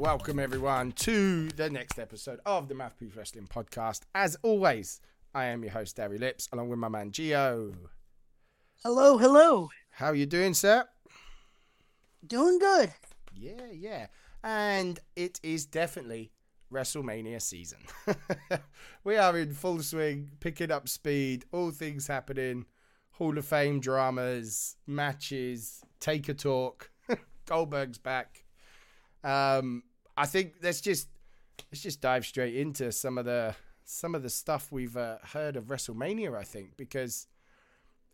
Welcome everyone to the next episode of the Mathproof Wrestling Podcast. As always, I am your host, Darry Lips, along with my man Gio. Hello, hello. How are you doing, sir? Doing good. Yeah, yeah. And it is definitely WrestleMania season. we are in full swing, picking up speed, all things happening, Hall of Fame dramas, matches, take a talk. Goldberg's back. Um, I think let's just let's just dive straight into some of the some of the stuff we've uh, heard of WrestleMania. I think because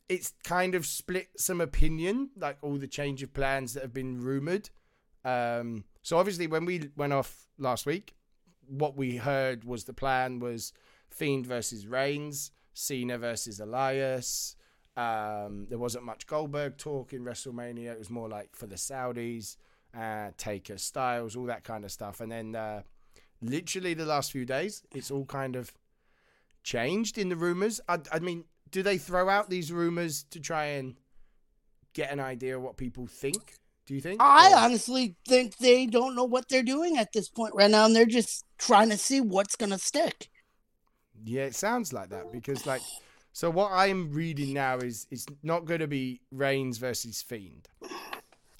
it's kind of split some opinion, like all the change of plans that have been rumored. Um, so obviously, when we went off last week, what we heard was the plan was Fiend versus Reigns, Cena versus Elias. Um, there wasn't much Goldberg talk in WrestleMania. It was more like for the Saudis, uh, Taker, Styles, all that kind of stuff. And then uh, literally the last few days, it's all kind of changed in the rumors. I, I mean, do they throw out these rumors to try and get an idea of what people think? Do you think? I Or- honestly think they don't know what they're doing at this point right now, and they're just trying to see what's gonna stick. Yeah, it sounds like that because like so what I'm reading now is it's not going to be Reigns versus Fiend.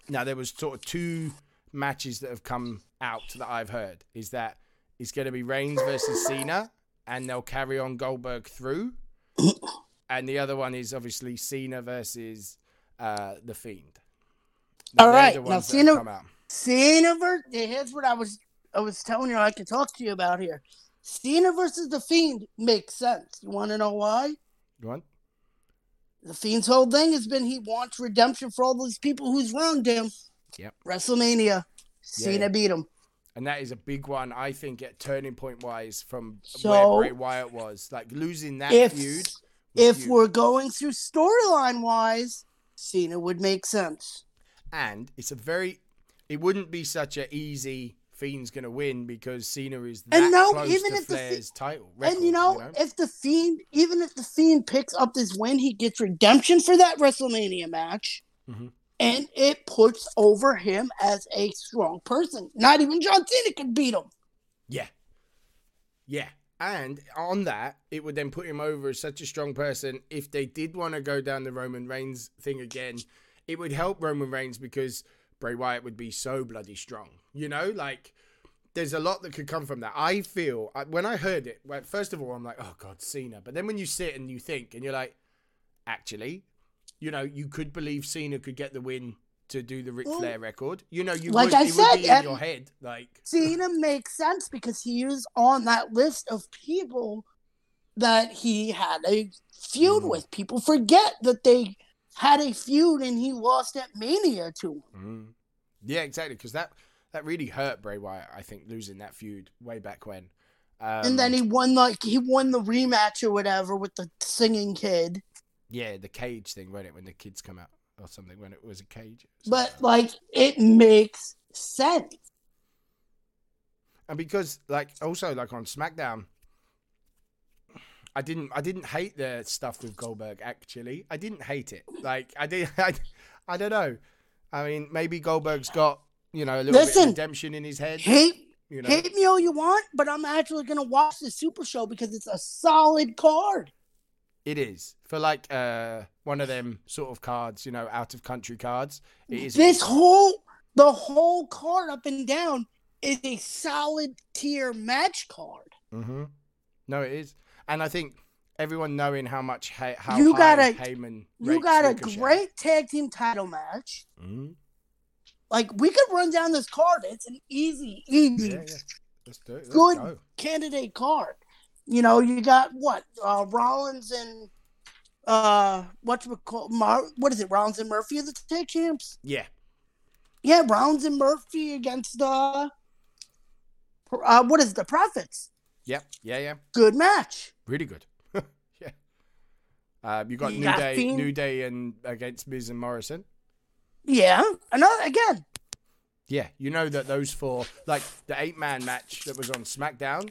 Now there was sort of two matches that have come out that I've heard is that it's going to be Reigns versus Cena and they'll carry on Goldberg through. and the other one is obviously Cena versus uh, the Fiend. All they're right, now Cena-. Cena versus here's what I was I was telling you I could talk to you about here. Cena versus the Fiend makes sense. You want to know why? Go on. The Fiend's whole thing has been he wants redemption for all these people who's wronged him. Yep. WrestleMania, Cena yeah. beat him. And that is a big one, I think, at turning point wise from So- where Bray Wyatt was. Like losing that If feud. if we're going through storyline wise, Cena would make sense. and it's a very, it wouldn't be such a easy Fiend's gonna win because Cena is that And no, close even to if the Fi- Flair's title. and record, you know, if the Fiend, even if the Fiend picks up this win, he gets redemption for that WrestleMania match, Mhm. and it puts over him as a strong person. Not even John Cena could beat him. yeah, yeah. And on that, it would then put him over as such a strong person. If they did want to go down the Roman Reigns thing again, it would help Roman Reigns because Bray Wyatt would be so bloody strong. You know, like there's a lot that could come from that. I feel I- when I heard it, well, first of all, I'm like, oh god, Cena. But then when you sit and you think, and you're like, actually, you know, you could believe Cena could get the win to do the Ric Flair record. You know, you like would, I said, in your head, like. Cena makes sense because he is on that list of people that he had a feud Mm. with. People forget that they had a feud and he lost at Mania to him. Mm. Yeah, exactly. Because that that really hurt Bray Wyatt. I think losing that feud way back when. Um, and then he won like he won the rematch or whatever with the singing kid. yeah, the cage thing, when it when the kids come out or something when it was a cage. But like it makes sense. and because like also like on SmackDown, I didn't I didn't hate the stuff with Goldberg. Actually, I didn't hate it. Like I did. I, I don't know. I mean, maybe Goldberg's got you know a little bit Listen, of redemption in his head. Hate You know, hate me all you want, but I'm actually gonna watch the Super Show because it's a solid card. It is for like uh one of them sort of cards, you know, out of country cards. It is This whole the whole card up and down is a solid tier match card. Mm-hmm. No, it is, and I think everyone knowing how much ha- how You got a- Heyman You got a Ricochet. great tag team title match. Mhm. Like we could run down this card. It's an easy, easy, Yeah, yeah. Let's do it. Let's Good. go. candidate card. You know, you got what uh, Rollins and uh, what's call Mar- what is it? Rollins and Murphy are the tag champs. Yeah, Yeah, Rollins and Murphy against uh, uh what is it, the Profits? yeah, yeah, yeah. Good match. Really good. yeah. Uh, you got You New got Day, Fiend. New Day, and against Miz and Morrison. Yeah, another again. Yeah, you know that those four, like the eight man match that was on SmackDown,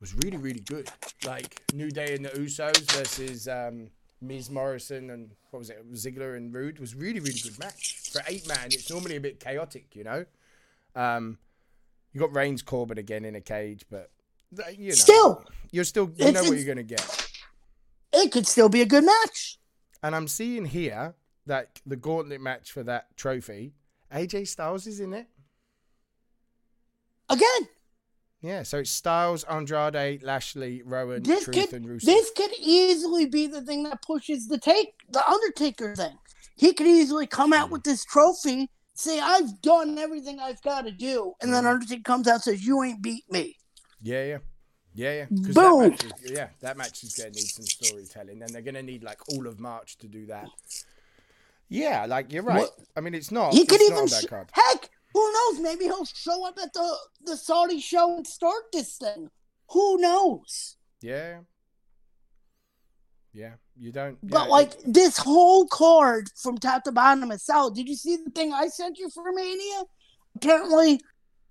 was really, really good. Like New Day and the Usos versus um, Miz Morrison and what was it, Ziggler and Roode was really, really good match for eight man. It's normally a bit chaotic, you know. Um, You got Reigns Corbin again in a cage, but you know, Still. you're still you know what you're gonna get. It could still be a good match. And I'm seeing here that the gauntlet match for that trophy, AJ Styles is in it. Again, Yeah, so it's Styles, Andrade, Lashley, Rowan, this Truth, could and Rusev. this could easily be the thing that pushes the take the Undertaker thing. He could easily come out with this trophy, say I've done everything I've got to do, and then Mhm. Undertaker comes out and says you ain't beat me. Yeah, yeah. Yeah, yeah. Boom. That match is, yeah, that match is going to need some storytelling, and they're going to need like all of March to do that. Yeah, like you're right. What- I mean, it's not. he could even sh- card. heck, who knows? Maybe he'll show up at the the Saudi show and start this thing. Who knows? Yeah. Yeah, you don't. But yeah, like it- this whole card from top to bottom is solid. Did you see the thing I sent you for Mania? Apparently,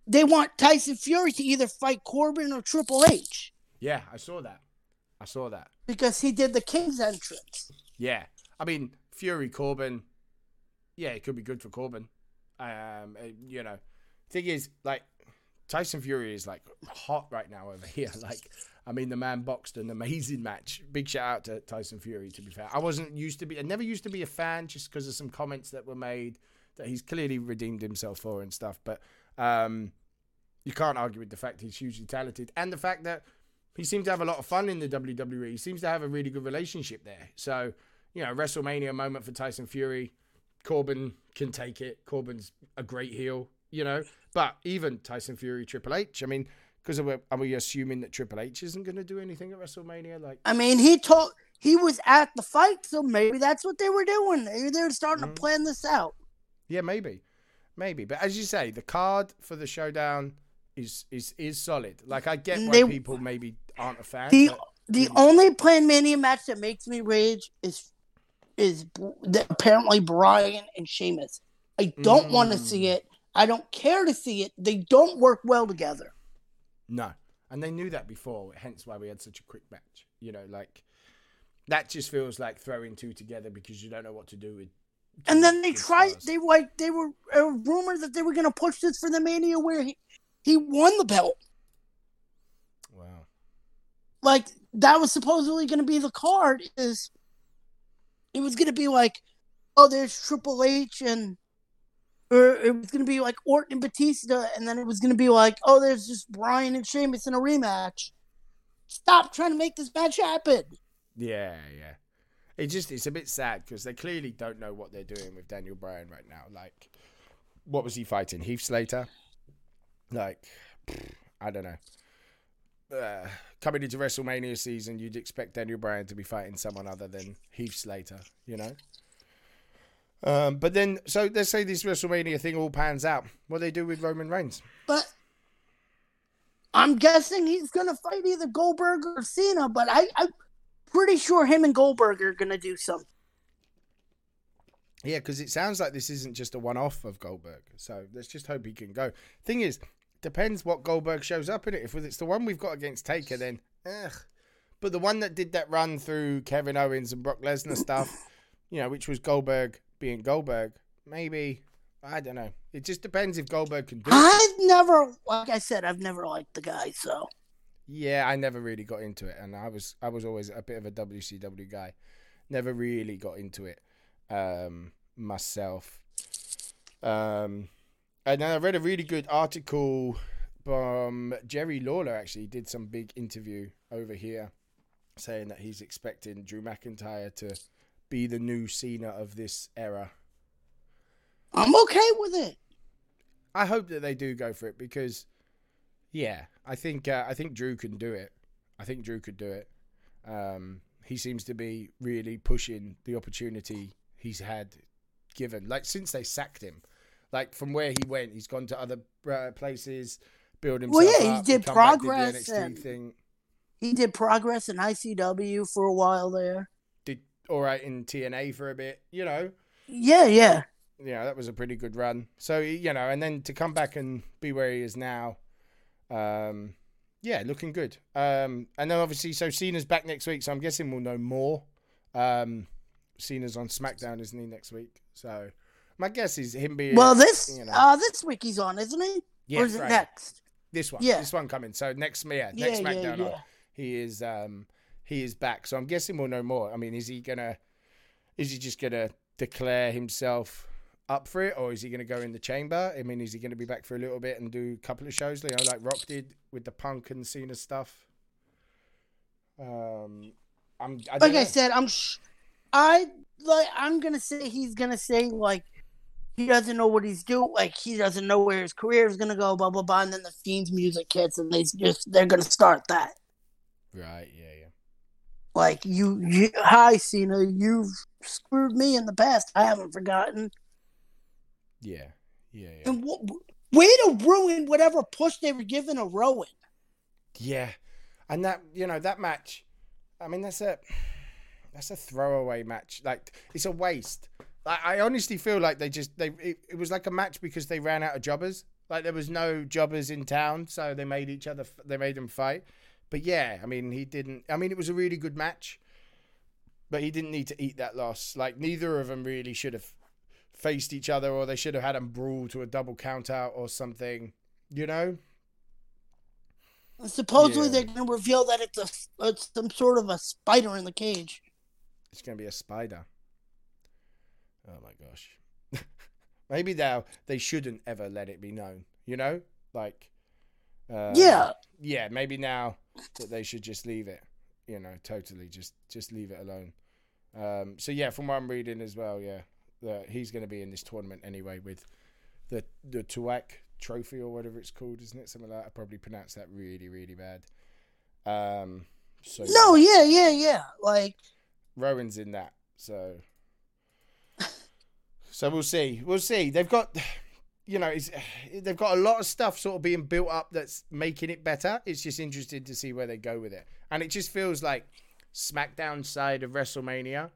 they want Tyson Fury to either fight Corbin or Triple H yeah, I saw that. I saw that. because he did the King's entrance. Yeah, I mean Fury Corbin. Yeah, it could be good for Corbin. Um, uh, you know, thing is, like Tyson Fury is like hot right now over here. Like, I mean, the man boxed an amazing match. Big shout out to Tyson Fury. To be fair, I wasn't used to be. I never used to be a fan just because of some comments that were made that he's clearly redeemed himself for and stuff. But um, you can't argue with the fact he's hugely talented and the fact that he seems to have a lot of fun in the WWE. He seems to have a really good relationship there. So, you know, WrestleMania moment for Tyson Fury. Corbin can take it. Corbin's a great heel, you know. But even Tyson Fury, Triple H, I mean, because are we assuming that Triple H isn't going to do anything at WrestleMania? Like, I mean, he told he was at the fight, so maybe that's what they were doing. Maybe they were starting Mhm. to plan this out. yeah, maybe, maybe. But as you say, the card for the showdown is is is solid. Like, I get why They- people maybe aren't a fan. The the only Plan Mania match that makes me rage is is apparently Brian and Sheamus. I don't want to Mm. see it. I don't care to see it. They don't work well together. No. And they knew that before, hence why we had such a quick match. You know, like that just feels like throwing two together because you don't know what to do with. And then they tried. stars. They like they were a rumor that they were going to push this for the Mania where he he won the belt. Wow. Like that was supposedly going to be the card. Is it was going to be like, oh, there's Triple H and. Or it was going to be like Orton and Batista, and then it was going to be like, oh, there's just Brian and Sheamus in a rematch. Stop trying to make this match happen. Yeah, yeah. It just it's a bit sad because they clearly don't know what they're doing with Daniel Bryan right now. Like, what was he fighting? Heath Slater. Like, I don't know. Uh, coming into WrestleMania season, you'd expect Daniel Bryan to be fighting someone other than Heath Slater. You know. Um, but then, so let's say this WrestleMania thing all pans out. What do they do with Roman Reigns? But I'm guessing he's going to fight either Goldberg or Cena, but I, I'm pretty sure him and Goldberg are going to do something. Yeah, because it sounds like this isn't just a one-off of Goldberg. So let's just hope he can go. Thing is, depends what Goldberg shows up in it. If it's the one we've got against Taker, then ugh. But the one that did that run through Kevin Owens and Brock Lesnar stuff, you know, which was Goldberg being Goldberg, maybe I don't know. It just depends if Goldberg can do it. I've never, like I said, I've never liked the guy, so. Yeah, I never really got into it, and I was I was always a bit of a WCW guy. Never really got into it um, myself. Um, and then I read a really good article from Jerry Lawler. Actually, did some big interview over here, saying that he's expecting Drew McIntyre to be the new Cena of this era. I'm okay with it. I hope that they do go for it because, yeah, I think uh, I think Drew can do it. I think Drew could do it. Um, he seems to be really pushing the opportunity he's had given. Like since they sacked him, like from where he went, he's gone to other uh, places, build himself Well, yeah, he up, did come back, progress Did and- thing. He did progress in ICW for a while there. Did all right in TNA for a bit. You know, Yeah, yeah. yeah, that was a pretty good run. So you know, and then to come back and be where he is now, um, yeah, looking good. Um, and then obviously, so Cena's back next week, so I'm guessing we'll know more. Um, Cena's on SmackDown, isn't he, next week? So my guess is him being Well, this you know. uh this week he's on, isn't he? yeah, or is it next? This one, Yeah. this one coming. So next, yeah, Yeah, next yeah, SmackDown, on, yeah. he is um he is back. So I'm guessing we'll know more. I mean, is he gonna is he just gonna declare himself up for it, or is he gonna go in the chamber? I mean, is he gonna be back for a little bit and do a couple of shows, you know, like Rock did with the Punk and Cena stuff? Um, I'm I like know. I said, I'm sh- I like I'm gonna say he's gonna say like he doesn't know what he's doing, like he doesn't know where his career is gonna go, blah blah blah, and then the Fiends music hits, and they just they're gonna start that. right, yeah, yeah. Like you, you hi Cena, you've screwed me in the past. I haven't forgotten. Yeah, yeah, yeah. And w- way to ruin whatever push they were giving a Rowan. Yeah, and that you know that match, I mean that's a that's a throwaway match. Like it's a waste. Like, I honestly feel like they just they it, it was like a match because they ran out of jobbers. Like there was no jobbers in town, so they made each other they made them fight. But yeah, I mean he didn't. I mean it was a really good match, but he didn't need to eat that loss. Like neither of them really should have faced each other, or they should have had them brawl to a double count out or something. You know. Supposedly Yeah. they're gonna reveal that it's a it's some sort of a spider in the cage. It's going to be a spider. Oh my gosh. Maybe now they shouldn't ever let it be known, you know? Like, um, yeah, Yeah, maybe now that they should just leave it, you know, totally just just leave it alone. Um, so yeah, from what I'm reading as well, yeah, that he's going to be in this tournament anyway with the the Tuak trophy or whatever it's called, isn't it? Something like that. I probably pronounced that really really bad. Um, so no, yeah, yeah, yeah. Like Rowan's in that, so so we'll see. We'll see. They've got, you know, they've got a lot of stuff sort of being built up that's making it better. It's just interesting to see where they go with it, and it just feels like SmackDown side of WrestleMania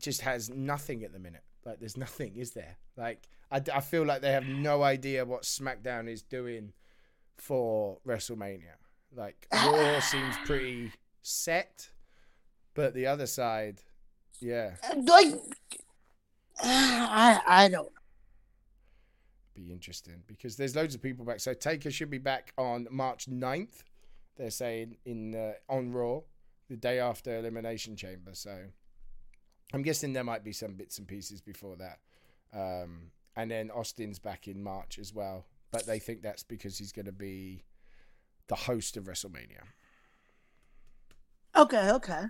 just has nothing at the minute. Like there's nothing, is there? Like I, I feel like they have no idea what SmackDown is doing for WrestleMania. Like Raw seems pretty set, but the other side, yeah, uh, like I I don't be interesting because there's loads of people back. So Taker should be back on March 9th. They're saying in uh, on Raw, the day after Elimination Chamber. So I'm guessing there might be some bits and pieces before that. Um, and then Austin's back in March as well, but they think that's because he's going to be the host of WrestleMania. Okay, okay.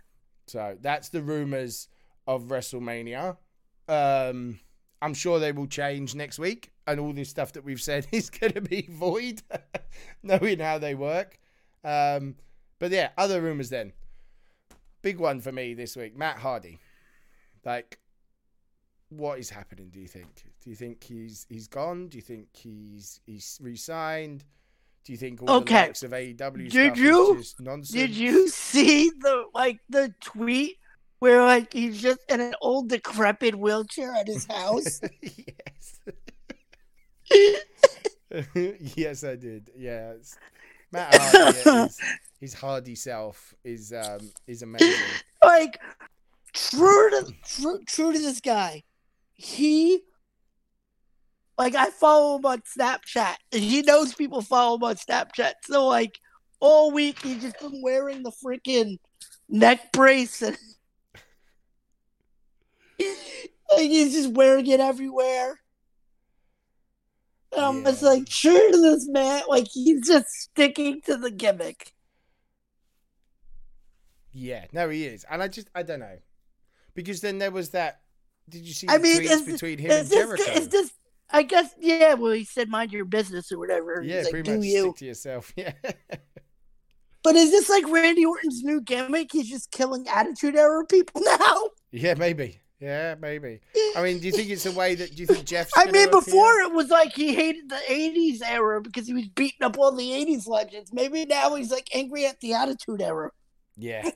So that's the rumors of WrestleMania. Um, I'm sure they will change next week, and all this stuff that we've said is going to be void, knowing how they work. Um, but yeah, other rumors then. Big one for me this week Matt Hardy. Like, what is happening, do you think? Do you think he's he's gone? Do you think he's he's re signed? Do you think all Okay. the likes of AEW Did you- is just nonsense? Did you see the like the tweet where like he's just in an old decrepit wheelchair at his house? yes. yes, I did. Yeah, Matt Hardy, yeah, his, his hardy self is um is amazing. like true to true, true to this guy he like i follow him on snapchat and he knows people follow him on snapchat so like all week he's just been wearing the freaking neck brace and like he's just wearing it everywhere and i'm just like true to this man like he's just sticking to the gimmick Yeah, no, he is, and I just I don't know because then there was that. Did you see the I mean, is, between him and this, Jericho? is this? I guess yeah. Well, he said mind your business or whatever. yeah, like, pretty do much you? stick to yourself. Yeah, But is this like Randy Orton's new gimmick? He's just killing Attitude Era people now. yeah, maybe. Yeah, maybe. I mean, do you think it's a way that do you think Jeff's? I mean, before it was like he hated the '80s era because he was beating up all the '80s legends. Maybe now he's like angry at the Attitude Era. Yeah.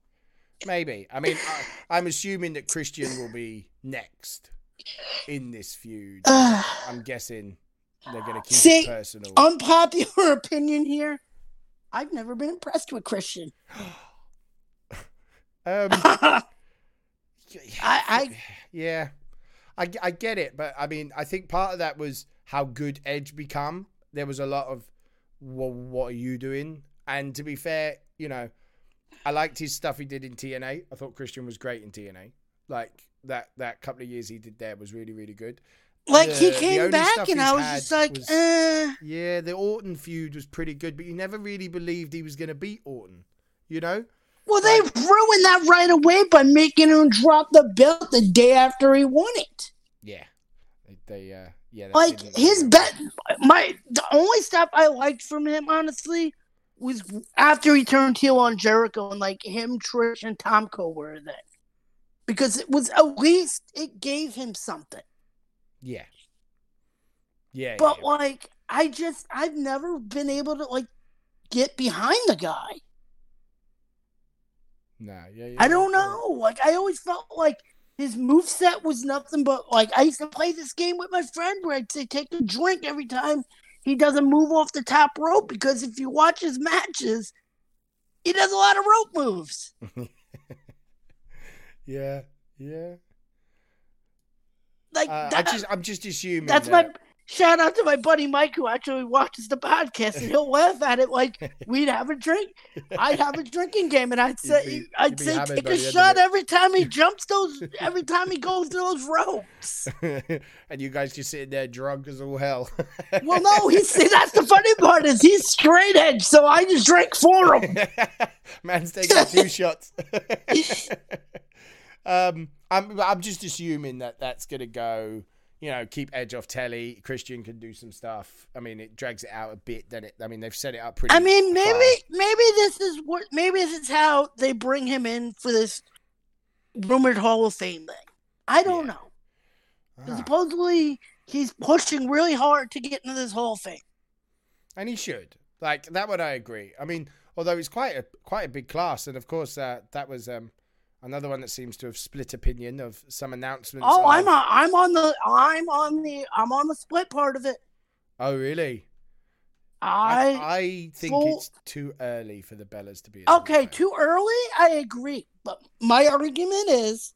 Maybe. I mean, I, I'm assuming that Christian will be next in this feud. I'm guessing they're going to keep See, it personal. Unpopular opinion here. I've never been impressed with Christian. Um, I, I yeah, I, I get it, but I mean, I think part of that was how good Edge become. There was a lot of well, what are you doing? And to be fair, you know, I liked his stuff he did in TNA. I thought Christian was great in TNA. Like that that couple of years he did there was really really good. Like The- he came back and I was just like, was- eh. Yeah, the Orton feud was pretty good, but you never really believed he was going to beat Orton. You know? Well, they ruined that right away by making him drop the belt the day after he won it. Yeah. They, uh, yeah. Like his bet, my the only stuff I liked from him, honestly, was after he turned heel on Jericho and like him, Trish, and Tomko were there because it was at least it gave him something. Yeah. Yeah. But yeah. like, I just I've never been able to like get behind the guy. Nah, yeah, yeah. I don't know. Like I always felt like his move set was nothing but like I used to play this game with my friend where I'd say take a drink every time he doesn't move off the top rope because if you watch his matches, he does a lot of rope moves. Yeah, yeah. Like Uh, I just, I'm just assuming. that's my that, shout out to my buddy Mike who actually watches the podcast and he'll laugh at it like we'd have a drink. I'd have a drinking game and I'd say be- I'd say take a the end of shot every time he jumps those every time he goes those ropes. and you guys just sitting there drunk as all hell. Well, no, he's see that's the funny part is he's straight edge, so I just drink for him. Man's taking two shots. um, I'm, I'm just assuming that that's gonna go. You know, keep Edge off telly. Christian can do some stuff. I mean, it drags it out a bit. Then it. I mean, they've set it up pretty. I mean, maybe far. maybe this is what maybe this is how they bring him in for this rumored Hall of Fame thing. I don't Yeah. know. Ah. Supposedly he's pushing really hard to get into this Hall of Fame. and he should. Like that one, I agree. I mean, although it's quite a quite a big class, and of course uh, that was um, another one that seems to have split opinion of some announcements. Oh, I'm on, I'm on the I'm on the I'm on the split part of it. Oh, really? I, I think full- it's too early for the Bellas to be. in the Hall of okay, too early. I agree, but my argument is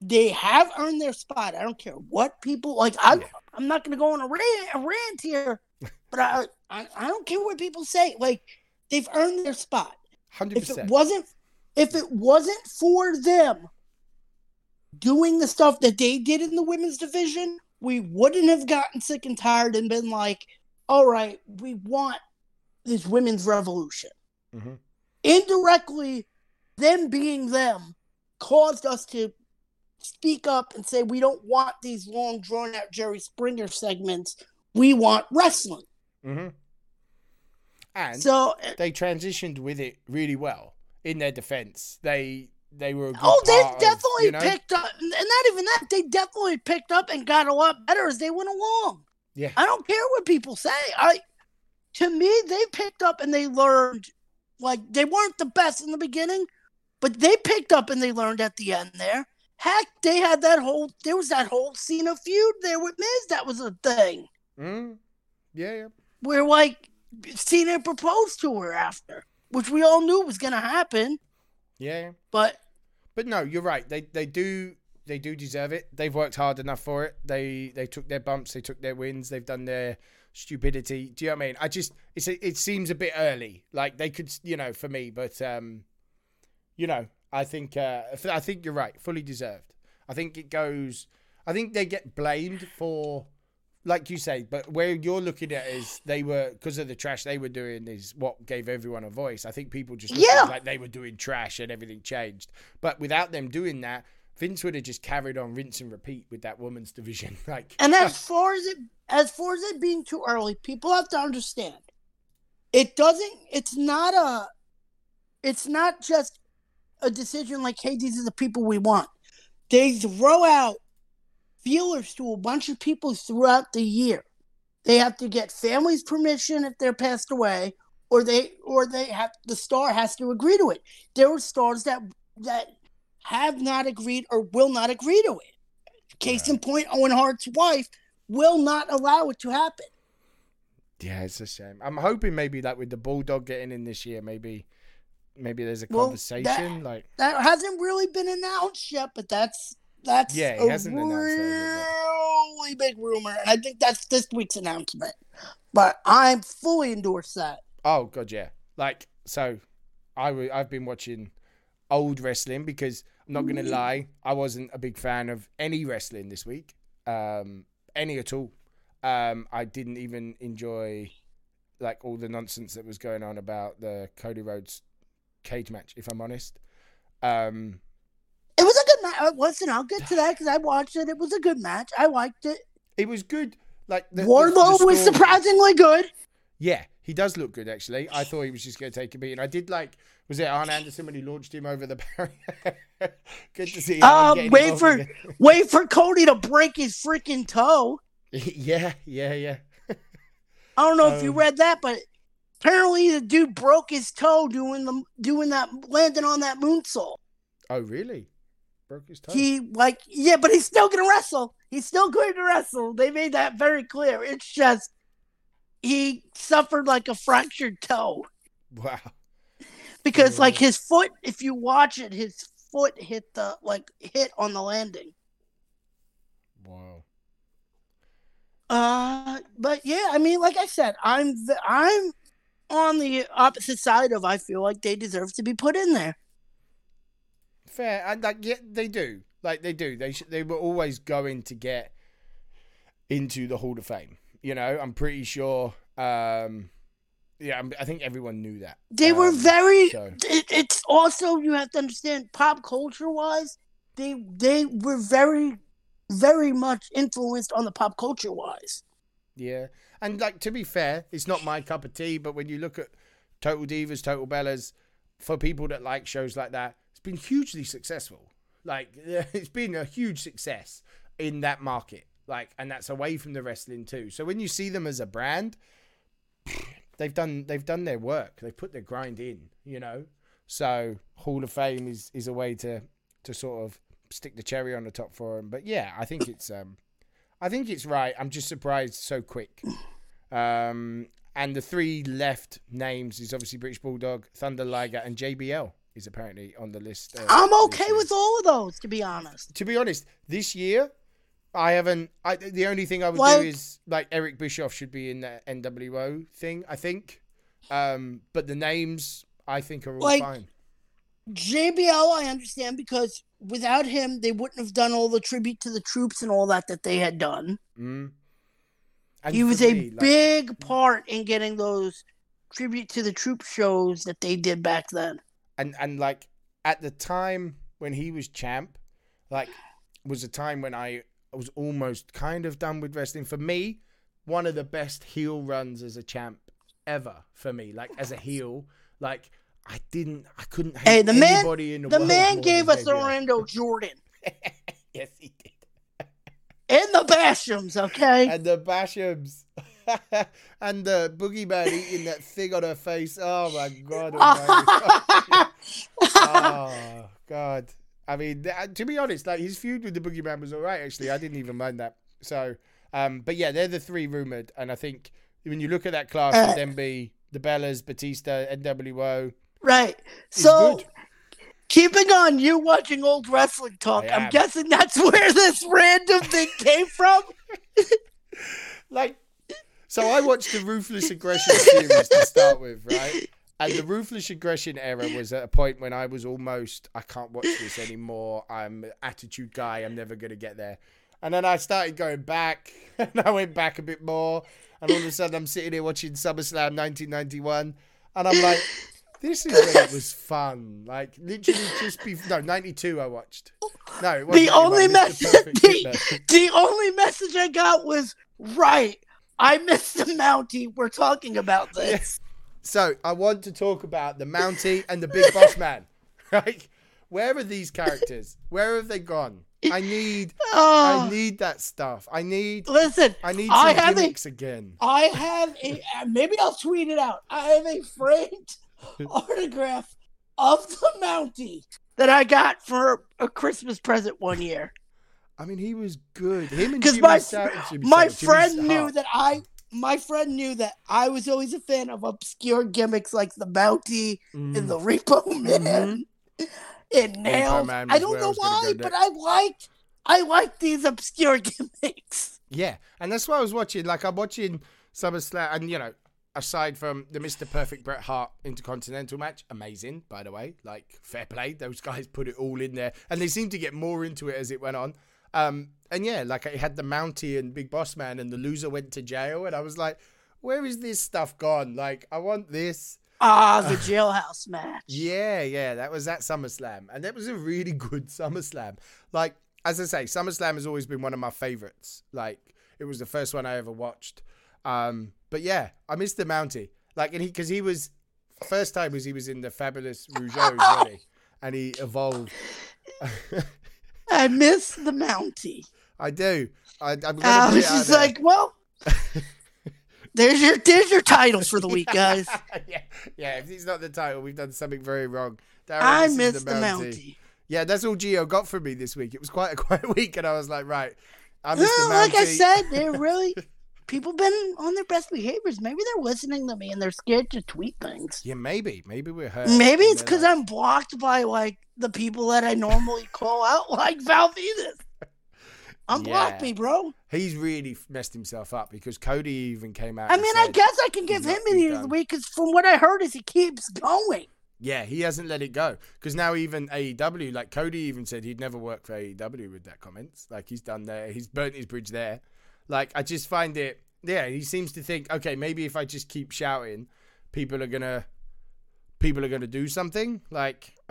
they have earned their spot. I don't care what people like. I Yeah. I'm not going to go on a rant, a rant here, but I, I I don't care what people say. Like they've earned their spot. 100%. If it wasn't if it wasn't for them doing the stuff that they did in the women's division, we wouldn't have gotten sick and tired and been like, all right, we want this women's revolution. Mhm. Indirectly, them being them caused us to speak up and say we don't want these long drawn out Jerry Springer segments. We want wrestling. hmm And So they transitioned with it really well. In their defense, they they were. A good Oh, they part of, definitely you know? picked up, and not even that. They definitely picked up and got a lot better as they went along. Yeah. I don't care what people say. I, to me, they picked up and they learned. Like they weren't the best in the beginning, but they picked up and they learned at the end. There, heck, they had that whole. There was that whole scene of feud there with Miz. That was a thing Mm. Yeah, yeah. where like Cena proposed to her after, which we all knew was gonna happen. Yeah. But But no, you're right. They they do they do deserve it. They've worked hard enough for it. They they took their bumps, they took their wins, they've done their stupidity. Do you know what I mean? I just it's a, it seems a bit early. Like they could, you know, for me, but um you know, I think uh I think you're right. Fully deserved. I think it goes I think they get blamed for like you say, but where you're looking at is they were because of the trash they were doing is what gave everyone a voice. I think people just looked Yeah. like they were doing trash and everything changed. But without them doing that, Vince would have just carried on rinse and repeat with that women's division. Like And as far as it as far as it being too early, people have to understand. It doesn't it's not a it's not just a decision like, hey, these are the people we want. They throw out feelers to a bunch of people throughout the year. They have to get families' permission if they're passed away, or they or they have the star has to agree to it. There are stars that that have not agreed or will not agree to it. Case in point, Owen Hart's wife will not allow it to happen. Yeah, it's a shame. I'm hoping maybe that with the bulldog getting in this year, maybe maybe there's a Well, conversation. that- like That hasn't really been announced yet, but that's that's Yeah, he a hasn't announced really big rumor, and I think that's this week's announcement. but I'm fully endorse that. Oh god, yeah. Like so, I w- I've been watching old wrestling because I'm not gonna lie, I wasn't a big fan of any wrestling this week, um, any at all. Um, I didn't even enjoy like all the nonsense that was going on about the Cody Rhodes cage match. If I'm honest, um, It was good match. Listen, I'll get to that because I watched it. It was a good match. I liked it. it was good. Like the, Wardlow the was surprisingly good. Yeah, he does look good actually. I thought he was just going to take a beating. I did like was it Arn Anderson when he launched him over the barrier? good to see. Um, wait for again. wait for Cody to break his freaking toe. yeah, yeah, yeah. I don't know if you Um, read that, but apparently the dude broke his toe doing the doing that landing on that moonsault. Oh really? Broke his toe. He like yeah, but he's still gonna wrestle. He's still going to wrestle. They made that very clear. It's just he suffered like a fractured toe wow. because Oh. like his foot. If you watch it, his foot hit the like hit on the landing. Wow. Uh, but yeah, I mean, like I said, I'm the, I'm on the opposite side of. I feel like they deserve to be put in there. Fair. And like yeah, they do. Like they do. They sh- they were always going to get into the Hall of Fame. You know, I'm pretty sure. Um, yeah, I'm- I think everyone knew that. They were Um, very. so- It, it's also you have to understand pop culture wise. They they were very, very much influenced on the pop culture wise. Yeah, and like to be fair, it's not my cup of tea. But when you look at Total Divas, Total Bellas, for people that like shows like that, been hugely successful. Like it's been a huge success in that market. Like, and that's away from the wrestling too. So when you see them as a brand, they've done they've done their work. They've put their grind in. You know, so Hall of Fame is is a way to to sort of stick the cherry on the top for them. But yeah, I think it's um I think it's right. I'm just surprised so quick. Um, and the three left names is obviously British Bulldog, Thunder Liger, and JBL is apparently on the list. uh, I'm okay with all of those, to be honest. To be honest, this year I haven't. I the only thing I would Well- do is like Eric Bischoff should be in the NWO thing. I think, um, but the names I think are all Like, fine. JBL, I understand because without him, they wouldn't have done all the tribute to the troops and all that that they had done. Mm. He was a me, like- big part in getting those tribute to the troop shows that they did back then. And and like at the time when he was champ, like was a time when I was almost kind of done with wrestling. For me, one of the best heel runs as a champ ever. For me, like as a heel, like I didn't, I couldn't hate Hey, the man- anybody in the, world. The man gave us. Orlando Jordan yes, he did. and the Bashams, okay? And the Bashams. and the boogeyman eating that thing on her face. Oh my god! almighty. oh god i mean to be honest like his feud with the boogeyman was all right actually i didn't even mind that so um but yeah they're the three rumored and i think when you look at that class Uh, would then be the bellas batista nwo right. So, good. keeping on you watching old wrestling talk, I'm guessing that's where this random thing came from. like so i watched the ruthless aggression series to start with right? And the ruthless aggression era was at a point when i was almost i can't watch this anymore. I'm an attitude guy. I'm never going to get there. And then i started going back and i went back a bit more. And all of a sudden i'm sitting here watching summerslam 1991 and i'm like this is when it was fun. Like literally just before no 92 i watched. No it wasn't The only message, the, the only message I got was right. I missed the Mountie. We're talking about this. So I want to talk about the Mountie and the Big Boss Man. Right? Where are these characters? Where have they gone? I need Oh, I ah. need that stuff. I need listen, I need I some have a- again. I have a uh, maybe I'll tweet it out. I have a framed autograph of the Mountie that I got for a Christmas present one year. I mean, he was good. Him and Jimmy my Jimmy my friend knew that I my friend knew that I was always a fan of obscure gimmicks like the Mountie Mm. and the Repo Man and Nails. I don't where I know why, go but. I liked I liked these obscure gimmicks. Yeah, and that's what I was watching. Like I'm watching SummerSlam, and you know, aside from the Mr. Perfect Bret Hart Intercontinental match, amazing, by the way. Like, fair play. Those guys put it all in there. And they seemed to get more into it as it went on. Um, and yeah, like I had the Mountie and Big Boss Man, and the loser went to jail. And I was like, where is this stuff gone? Like, I want this. Ah, the jailhouse match. Yeah, yeah, that was at SummerSlam. And that was a really good SummerSlam. Like, as I say, SummerSlam has always been one of my favorites. Like, it was the first one I ever watched. Um, but yeah, I missed the Mountie. Like, and he, because he was, first time was he was in the Fabulous Rougeau, really, and he evolved. I miss the Mountie. I do. I, I'm gonna uh, was out just there. like, well, there's your there's your title for the week, guys. yeah, yeah. If it's not the title, we've done something very wrong. Darren, I this is miss the Mountie. Yeah, that's all Geo got from me this week. It was quite a quiet week, and I was like, right, I miss Well, the like I said, they're really people been on their best behaviors. Maybe they're listening to me and they're scared to tweet things. Yeah, maybe, maybe we're hurt. Maybe it's because like- uh, I'm blocked by like the people that I normally call out, like Val Venis. Unblock Yeah. me, bro. he's really messed himself up because Cody even came out. I mean, I guess I can give him an of the week because from what I heard is he keeps going. Yeah, he hasn't let it go because now even AEW, like Cody, even said he'd never work for AEW with that comments. Like he's done there, he's burnt his bridge there. Like I just find it. Yeah, he seems to think, okay, maybe if I just keep shouting, people are gonna, people are gonna do something. Like,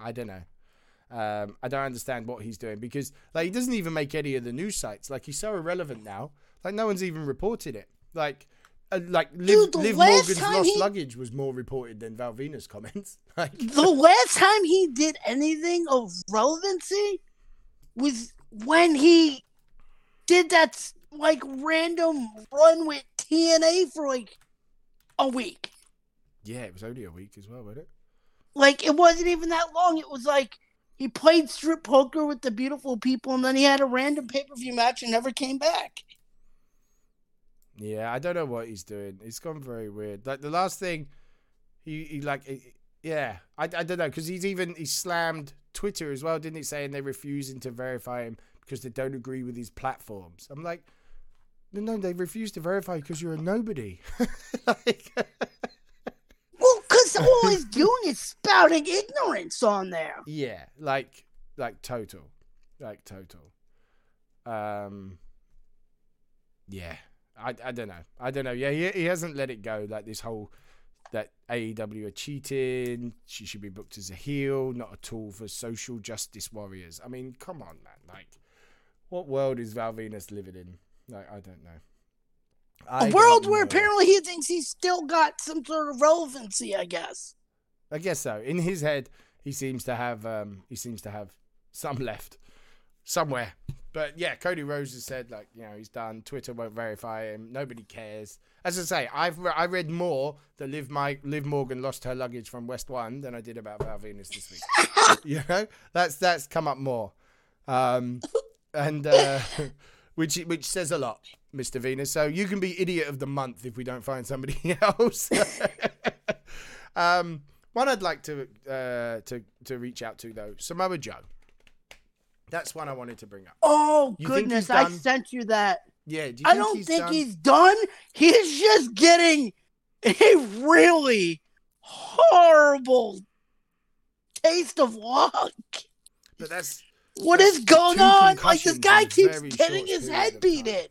I don't know. Um, I don't understand what he's doing because like he doesn't even make any of the news sites. Like he's so irrelevant now. Like no one's even reported it. Like. Uh, like Liv, Dude, Liv Morgan's lost he- luggage was more reported than Val Venis's comments. Like, The last time he did anything of relevancy was when he did that like random run with TNA for like a week. yeah, it was only a week as well, wasn't it? Like it wasn't even that long. It was like he played strip poker with the beautiful people, and then he had a random pay per view match and never came back. Yeah, I don't know what he's doing. It's gone very weird. Like the last thing, he, he like, he- yeah, I, I don't know because he's even he slammed Twitter as well, didn't he? Saying they're refusing to verify him because they don't agree with his platforms. I'm like, no, no, they refuse to verify because you're a nobody. like, Well, because all he's doing is spouting ignorance on there. Yeah, like like total, like total. Um, yeah, I, I don't know, I don't know. Yeah, he he hasn't let it go. Like this whole that AEW are cheating. She should be booked as a heel, not a tool for social justice warriors. I mean, come on, man. Like, what world is Val Venis living in? Like, I don't know. I A world where apparently he thinks he's still got some sort of relevancy, I guess. I guess so. In his head, he seems to have um he seems to have some left somewhere. But yeah, Cody Rhodes has said like you know he's done. Twitter won't verify him. Nobody cares. As I say, I've re- I read more that Liv my Liv Morgan lost her luggage from West One than I did about Val Venis this week. you know that's that's come up more, um, and uh, which which says a lot, Mister Venis. So you can be idiot of the month if we don't find somebody else. um, one I'd like to uh, to to reach out to though, Samoa Joe. That's one I wanted to bring up. Oh You goodness, I sent you that. Yeah, do you I think don't he's think done? he's done. He's just getting a really horrible taste of luck. But that's What is going on? Like this guy keeps getting his head beat in.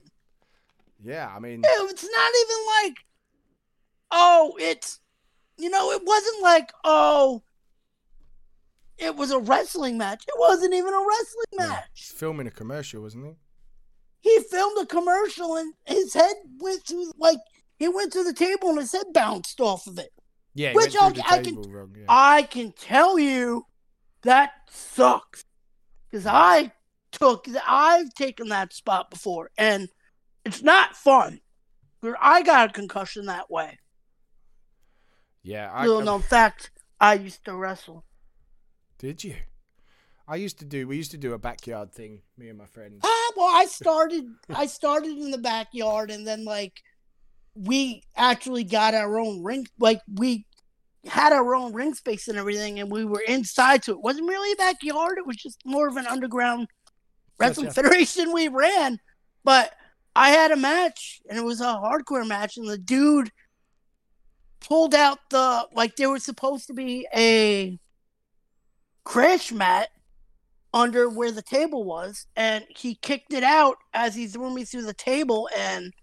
yeah. I mean, It's not even like, oh, it's, you know, it wasn't like, oh, it was a wrestling match. It wasn't even a wrestling match. he's filming a commercial, wasn't he? He filmed a commercial and his head went through, like, he went through the table and his head bounced off of it. Yeah, Which the I can- wrong. Yeah. I can tell you that sucks because I took I've taken that spot before and it's not fun. I got a concussion that way. yeah, I, Little known fact: I used to wrestle. did you? I used to do. We used to do a backyard thing. Me and my friends. Ah, well, I started. I started in the backyard, and then like we actually got our own ring. Like we had our own ring space and everything, and we were inside. So it wasn't really a backyard. It was just more of an underground wrestling Gotcha. federation we ran. But I had a match, and it was a hardcore match, and the dude pulled out the like there was supposed to be a crash mat under where the table was, and he kicked it out as he threw me through the table, and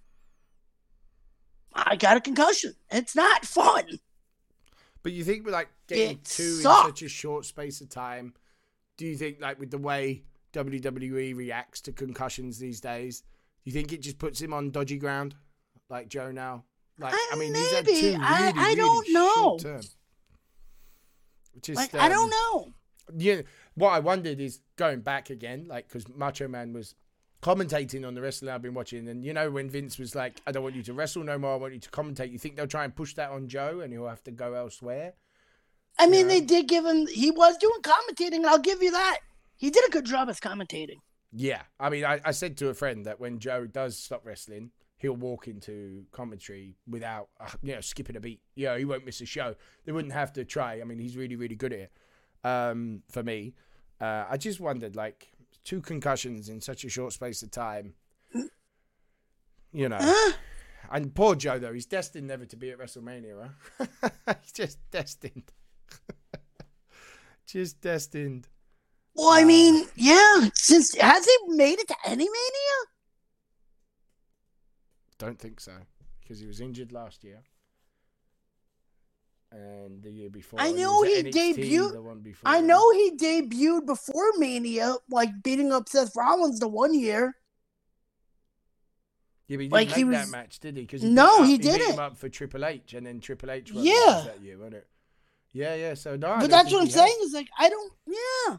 I got a concussion. It's not fun. But you think with like getting It two in such a short space of time, do you think like with the way WWE reacts to concussions these days, do you think it just puts him on dodgy ground, like Joe now? Like I, I- mean, he's had maybe. two really, I- I really don't know. term. Just, Like I don't um, know. Yeah, what I wondered is going back again, like because Macho Man was commentating on the wrestling I've been watching, and you know when Vince was like, "I don't want you to wrestle no more. I want you to commentate." You think they'll try and push that on Joe, and he'll have to go elsewhere? I mean, Yeah. they did give him. He was doing commentating, and I'll give you that. He did a good job as commentating. Yeah, I mean, I, I said to a friend that when Joe does stop wrestling, he'll walk into commentary without, uh, you know, skipping a beat. You know, he won't miss a show. They wouldn't have to try. I mean, he's really, really good at it. Um, for me, uh, I just wondered, like, two concussions in such a short space of time. You know, Huh? and poor Joe though, he's destined never to be at WrestleMania. Huh? he's just destined. just destined. Well, I um, mean, yeah. Since has he made it to any mania? Don't think so because he was injured last year, and the year before. I know he NXT debuted- The one before. I know he debuted before Mania, like beating up Seth Rollins the one year. Yeah, but he didn't like, he that was- match, did he? Because No, he beat didn't. him up for Triple H, and then Triple H won Yeah. that year, wasn't it? Yeah, yeah. So no, but that's what I'm he saying. Is like I don't. Yeah.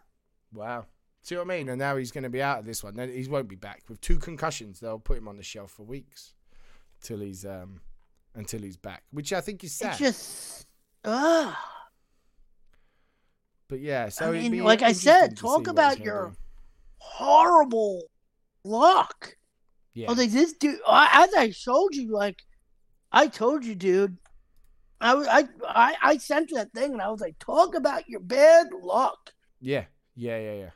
Wow. See what I mean? And now he's going to be out of this one. Then he won't be back with two concussions. They'll put him on the shelf for weeks till he's um until he's back, which I think is sad. It's just. Ugh. but yeah, so I mean, like I said, talk about your horrible luck. yeah. Oh, like this dude. As I showed you, like I told you, dude. I was I I I sent you that thing, and I was like, talk about your bad luck. yeah, yeah, yeah, yeah.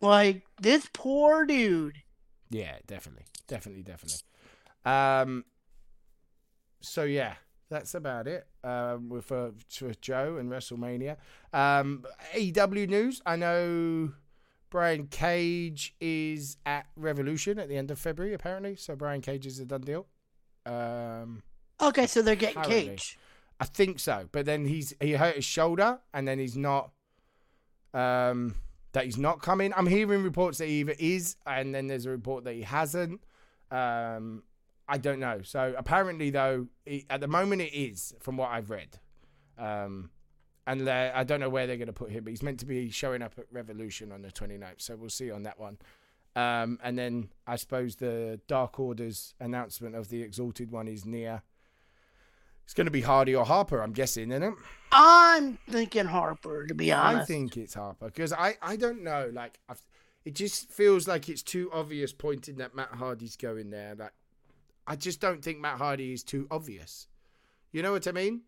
Like this poor dude. Yeah, definitely, definitely, definitely. Um. So yeah, that's about it. Um, with for Joe and WrestleMania. Um, AEW news. I know Brian Cage is at Revolution at the end of February, apparently. So Brian Cage is a done deal. Um, Okay, so they're getting Apparently. Cage. I think so, but then he's he hurt his shoulder, and then he's not. Um, that he's not coming. I'm hearing reports that he either is, and then there's a report that he hasn't. Um, I don't know. So apparently, though, it, at the moment it is, from what I've read. Um, and I don't know where they're going to put him, but he's meant to be showing up at Revolution on the 29th. So we'll see on that one. Um, and then I suppose the Dark Order's announcement of the Exalted one is near. It's going to be Hardy or Harper, I'm guessing, isn't it? I'm thinking Harper, to be honest. I think it's Harper because I, I don't know. Like, I've, it just feels like it's too obvious pointing that Matt Hardy's going there. Like, I just don't think Matt Hardy is too obvious. You know what I mean?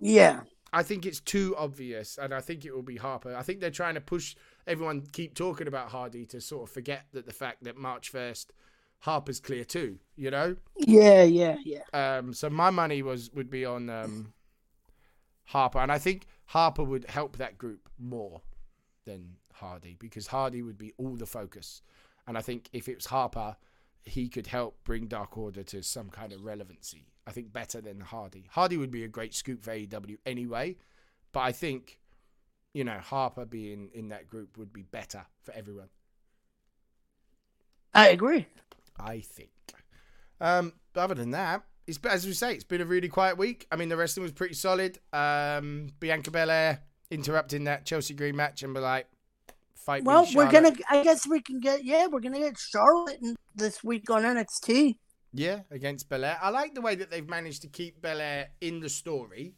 yeah. I think it's too obvious, and I think it will be Harper. I think they're trying to push everyone keep talking about Hardy to sort of forget that the fact that March first, Harper's clear too. You know, Yeah, yeah, yeah. um, so my money was would be on um, Harper, and I think Harper would help that group more than Hardy because Hardy would be all the focus, and I think if it was Harper, he could help bring Dark Order to some kind of relevancy. I think better than Hardy. Hardy would be a great scoop for AEW anyway, but I think you know Harper being in that group would be better for everyone. I agree. I think. Um, but other than that, it's as we say, it's been a really quiet week. I mean, the wrestling was pretty solid. Um, Bianca Belair interrupting that Chelsea Green match and be like, fight. Well, we're gonna. I guess we can get. Yeah, we're gonna get Charlotte in, this week on NXT. yeah against Belair. I like the way that they've managed to keep Belair in the story.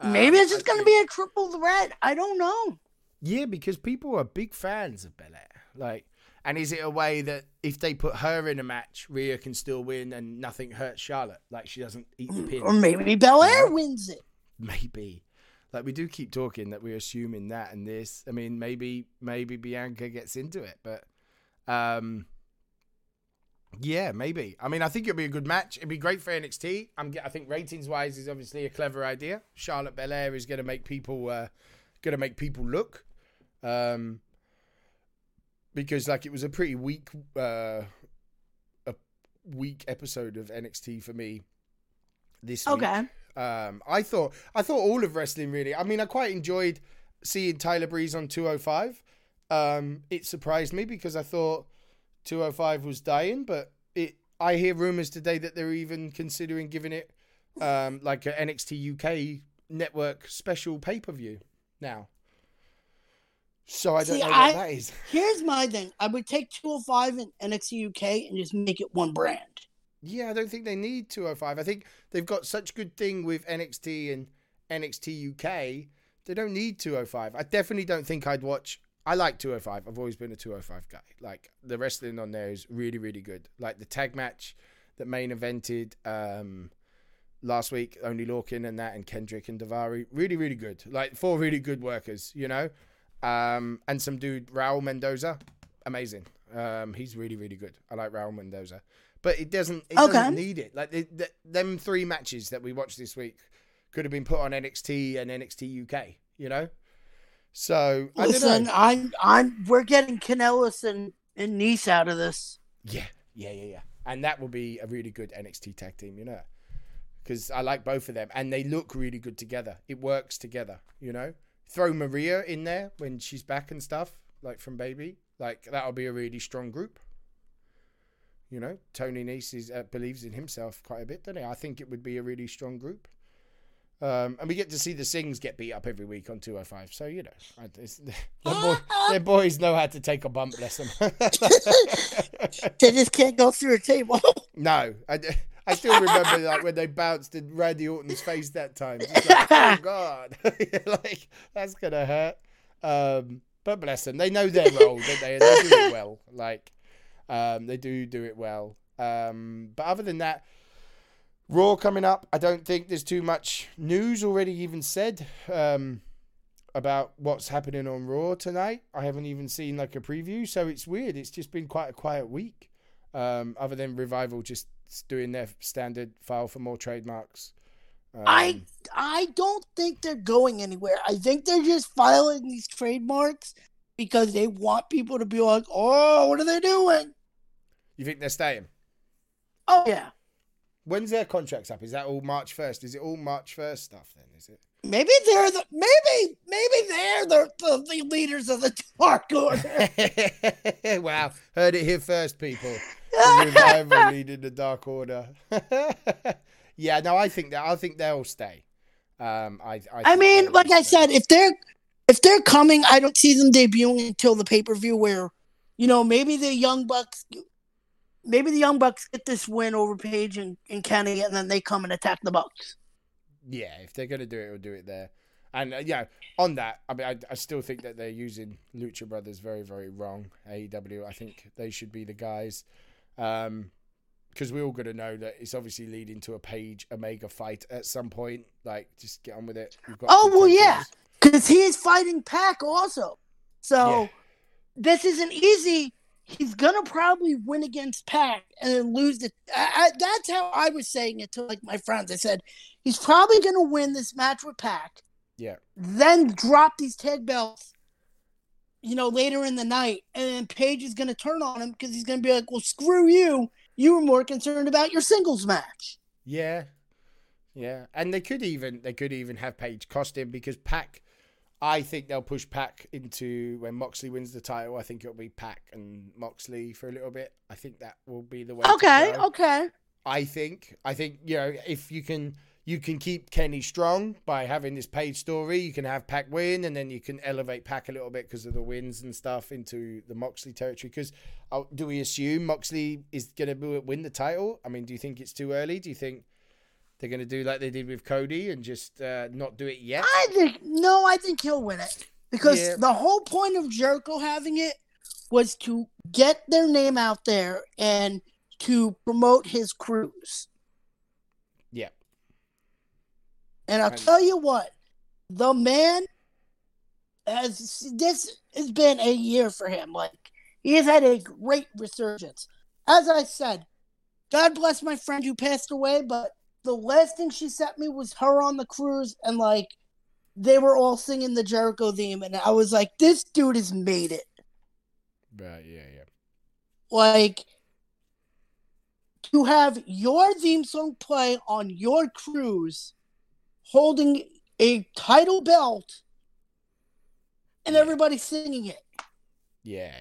Um, Maybe it's just gonna be a triple threat. I don't know. Yeah, because people are big fans of Belair. Like, and is it a way that if they put her in a match, Rhea can still win and nothing hurts Charlotte? Like she doesn't eat the pin. Or maybe Belair Yeah. wins it. maybe like we do keep talking that we're assuming that and this i mean maybe maybe bianca gets into it but um Yeah, maybe. I mean, I think it'd be a good match. It'd be great for NXT. I'm, I think ratings wise is obviously a clever idea. Charlotte Belair is going to make people, uh, going to make people look, um, because like it was a pretty weak, uh, a weak episode of NXT for me this week. Um, I thought I thought all of wrestling really. I mean, I quite enjoyed seeing Tyler Breeze on 205. Um, it surprised me because I thought 205 was dying, but it. I hear rumors today that they're even considering giving it um, like an NXT UK network special pay per view now. So I don't See, know what I- that is. Here's my thing. I would take 205 and NXT UK and just make it one brand. Yeah, I don't think they need 205. I think they've got such good thing with NXT and NXT UK. They don't need 205. I definitely don't think I'd watch. I like 205. I've always been a 205 guy. Like the wrestling on there is really, really good. Like the tag match that main evented um, last week, Oney Lorcan and that, and Kendrick and Daivari. Really, really good. Like four really good workers, you know. Um, and some dude Raul Mendoza, amazing. Um, he's really, really good. I like Raul Mendoza but it doesn't it Okay. doesn't need it. Like the, the, them three matches that we watched this week could have been put on NXT and NXT UK you know? So I don't Listen, know I'm I'm we're getting Kanellis and, and Nese out of this. yeah yeah yeah yeah. And that will be a really good NXT tag team you know? Because I like both of them and they look really good together. It works together you know? Throw Maria in there when she's back and stuff like from baby. Like that'll be a really strong group You know, Tony Nese is, uh, believes in himself quite a bit, doesn't he? I think it would be a really strong group. Um, and we get to see the Singhs get beat up every week on 205. So, you know, their, boy, their boys know how to take a bump, bless them. They just can't go through a table. no, I, I still remember like when they bounced in Randy Orton's face that time. Like, oh, God. like, that's going to hurt. Um, but bless them. They know their role, don't they? And they do it well. Like, um, they do do it well. Um, but other than that, Raw coming up. I don't think there's too much news already even said um, about what's happening on Raw tonight. I haven't even seen like a preview, so it's weird. It's just been quite a quiet week. Um, other than Revival just doing their standard file for more trademarks. Um, I I don't think they're going anywhere. I think they're just filing these trademarks because they want people to be like, "Oh, what are they doing?" You think they're staying? Oh yeah, When's their contracts up? Is that all March first? Is it all March first stuff then? Is it? maybe they're the maybe maybe they're the, the, the leaders of the dark order. wow, heard it here first, people. The revival leading the Dark Order. yeah, no, I think that I think they'll stay. Um, I, I, I mean, like I said, if they're if they're coming, I don't see them debuting until the pay per view. Where, you know, maybe the Young Bucks, maybe the Young Bucks get this win over Page and, and Kenny, and then they come and attack the Bucks. yeah, if they're gonna do it, we'll do it there. And uh, yeah, on that, I mean, I, I still think that they're using Lucha Brothers very, very wrong. AEW, I think they should be the guys, um, because we're all gotta know that it's obviously leading to a Page Omega fight at some point. Like, just get on with it. Oh, well, yeah. Because he is fighting Pac also. So Yeah. this isn't easy. He's gonna probably win against Pac and then lose the. I, I, that's how I was saying it to like my friends. I said he's probably gonna win this match with Pac. Yeah. Then drop these tag belts. You know, later in the night, and then Page is gonna turn on him because he's gonna be like, "Well, screw you. You were more concerned about your singles match." Yeah, yeah, and they could even they could even have Page cost him because Pac. I think they'll push Pac into when Moxley wins the title. I think it'll be Pac and Moxley for a little bit. I think that will be the way. Okay, okay. I think. I think you know if you can you can keep Kenny strong by having this paid story. You can have Pac win, and then you can elevate Pac a little bit because of the wins and stuff into the Moxley territory. Because uh, do we assume Moxley is going to win the title? I mean, do you think it's too early? Do you think they're going to do like they did with Cody and just uh, not do it yet? I think no, I think he'll win it because Yeah. the whole point of Jericho having it was to get their name out there and to promote his cruise. Yeah. And I'll And- tell you what, the man has this has been a year for him. Like he has had a great resurgence. as I said, God bless my friend who passed away, but the last thing she sent me was her on the cruise and like they were all singing the Jericho theme, and I was like, this dude has made it. Right, yeah, yeah. Like to have your theme song play on your cruise holding a title belt and everybody singing it. Yeah.